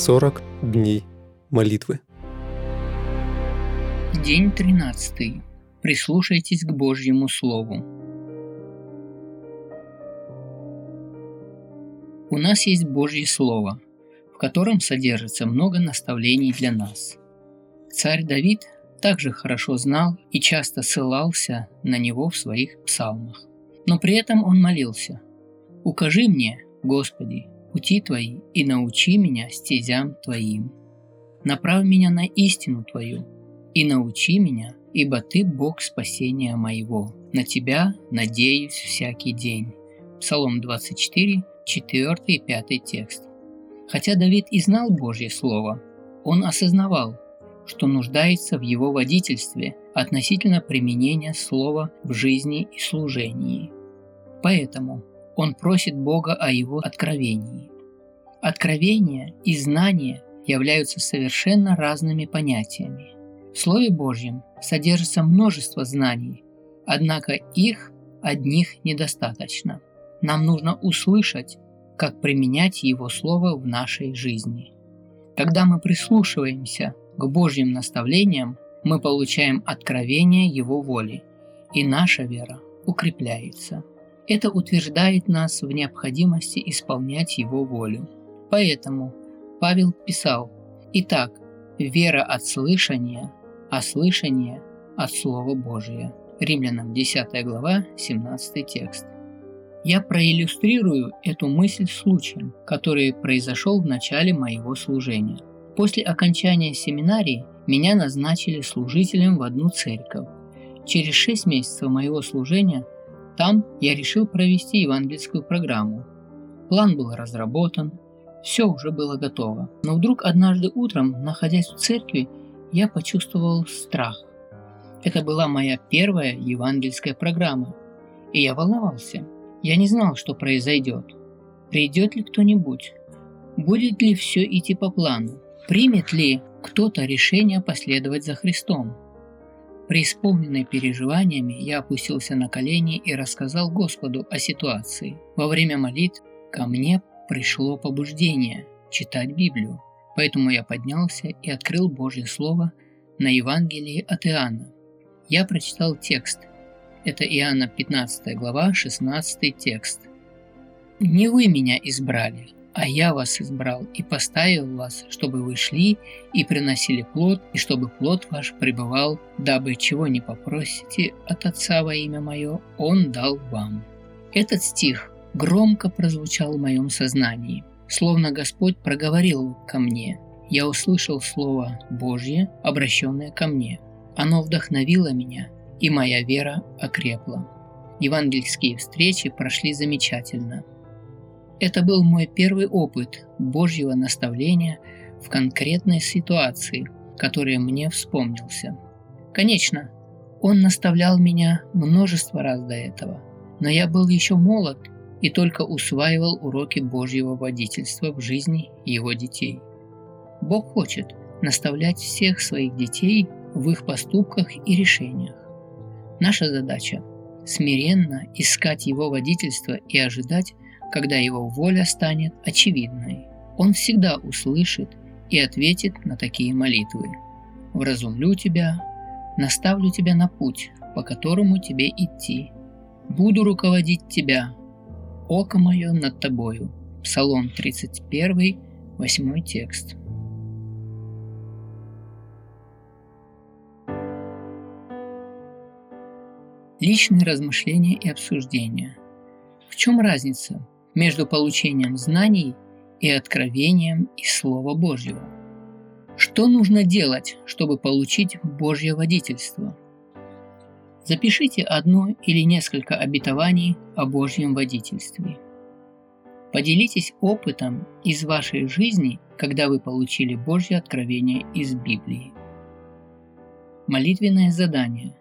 40 дней молитвы. День 13. Прислушайтесь к Божьему Слову. У нас есть Божье Слово, в котором содержится много наставлений для нас. Царь Давид также хорошо знал и часто ссылался на него в своих псалмах. Но при этом он молился «Укажи мне, Господи, пути Твои и научи меня стезям Твоим. Направь меня на истину Твою и научи меня, ибо Ты Бог спасения моего. На Тебя надеюсь всякий день». Псалом 24, 4 и 5 текст. Хотя Давид и знал Божье Слово, он осознавал, что нуждается в его водительстве относительно применения слова в жизни и служении. Поэтому он просит Бога о его откровении. Откровение и знание являются совершенно разными понятиями. В Слове Божьем содержится множество знаний, однако их одних недостаточно. Нам нужно услышать, как применять Его Слово в нашей жизни. Когда мы прислушиваемся к Божьим наставлениям, мы получаем откровение Его воли, и наша вера укрепляется. Это утверждает нас в необходимости исполнять Его волю. Поэтому Павел писал, «Итак, вера от слышания, а слышание от Слова Божия». Римлянам 10 глава, 17 текст. Я проиллюстрирую эту мысль случаем, который произошел в начале моего служения. После окончания семинарии меня назначили служителем в одну церковь. Через шесть месяцев моего служения там я решил провести евангельскую программу. План был разработан, все уже было готово. Но вдруг однажды утром, находясь в церкви, я почувствовал страх. Это была моя первая евангельская программа, и я волновался. Я не знал, что произойдет. Придет ли кто-нибудь? Будет ли все идти по плану? Примет ли кто-то решение последовать за Христом? Преисполненный переживаниями, я опустился на колени и рассказал Господу о ситуации. Во время молитв ко мне пришло побуждение читать Библию, поэтому я поднялся и открыл Божье Слово на Евангелии от Иоанна. Я прочитал текст. Это Иоанна 15 глава, 16 текст. «Не вы меня избрали, а я вас избрал и поставил вас, чтобы вы шли и приносили плод, и чтобы плод ваш пребывал, дабы чего не попросите от Отца во имя Мое, Он дал вам». Этот стих громко прозвучал в моем сознании, словно Господь проговорил ко мне. Я услышал Слово Божье, обращенное ко мне. Оно вдохновило меня, и моя вера окрепла. Евангельские встречи прошли замечательно – это был мой первый опыт Божьего наставления в конкретной ситуации, который мне вспомнился. Конечно, он наставлял меня множество раз до этого, но я был еще молод и только усваивал уроки Божьего водительства в жизни его детей. Бог хочет наставлять всех своих детей в их поступках и решениях. Наша задача – смиренно искать Его водительство и ожидать, когда его воля станет очевидной. Он всегда услышит и ответит на такие молитвы. «Вразумлю тебя, наставлю тебя на путь, по которому тебе идти. Буду руководить тебя, око мое над тобою». Псалом 31, 8 текст. Личные размышления и обсуждения. В чем разница между получением знаний и откровением из Слова Божьего. Что нужно делать, чтобы получить Божье водительство? Запишите одно или несколько обетований о Божьем водительстве. Поделитесь опытом из вашей жизни, когда вы получили Божье откровение из Библии. Молитвенное задание.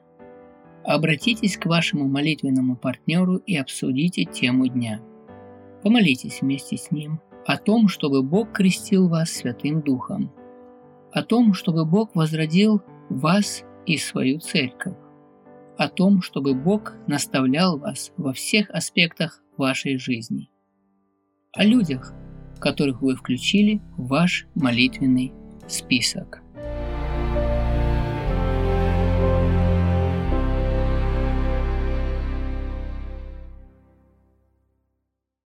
Обратитесь к вашему молитвенному партнеру и обсудите тему дня – Помолитесь вместе с Ним о том, чтобы Бог крестил вас Святым Духом, о том, чтобы Бог возродил вас и свою церковь, о том, чтобы Бог наставлял вас во всех аспектах вашей жизни, о людях, которых вы включили в ваш молитвенный список.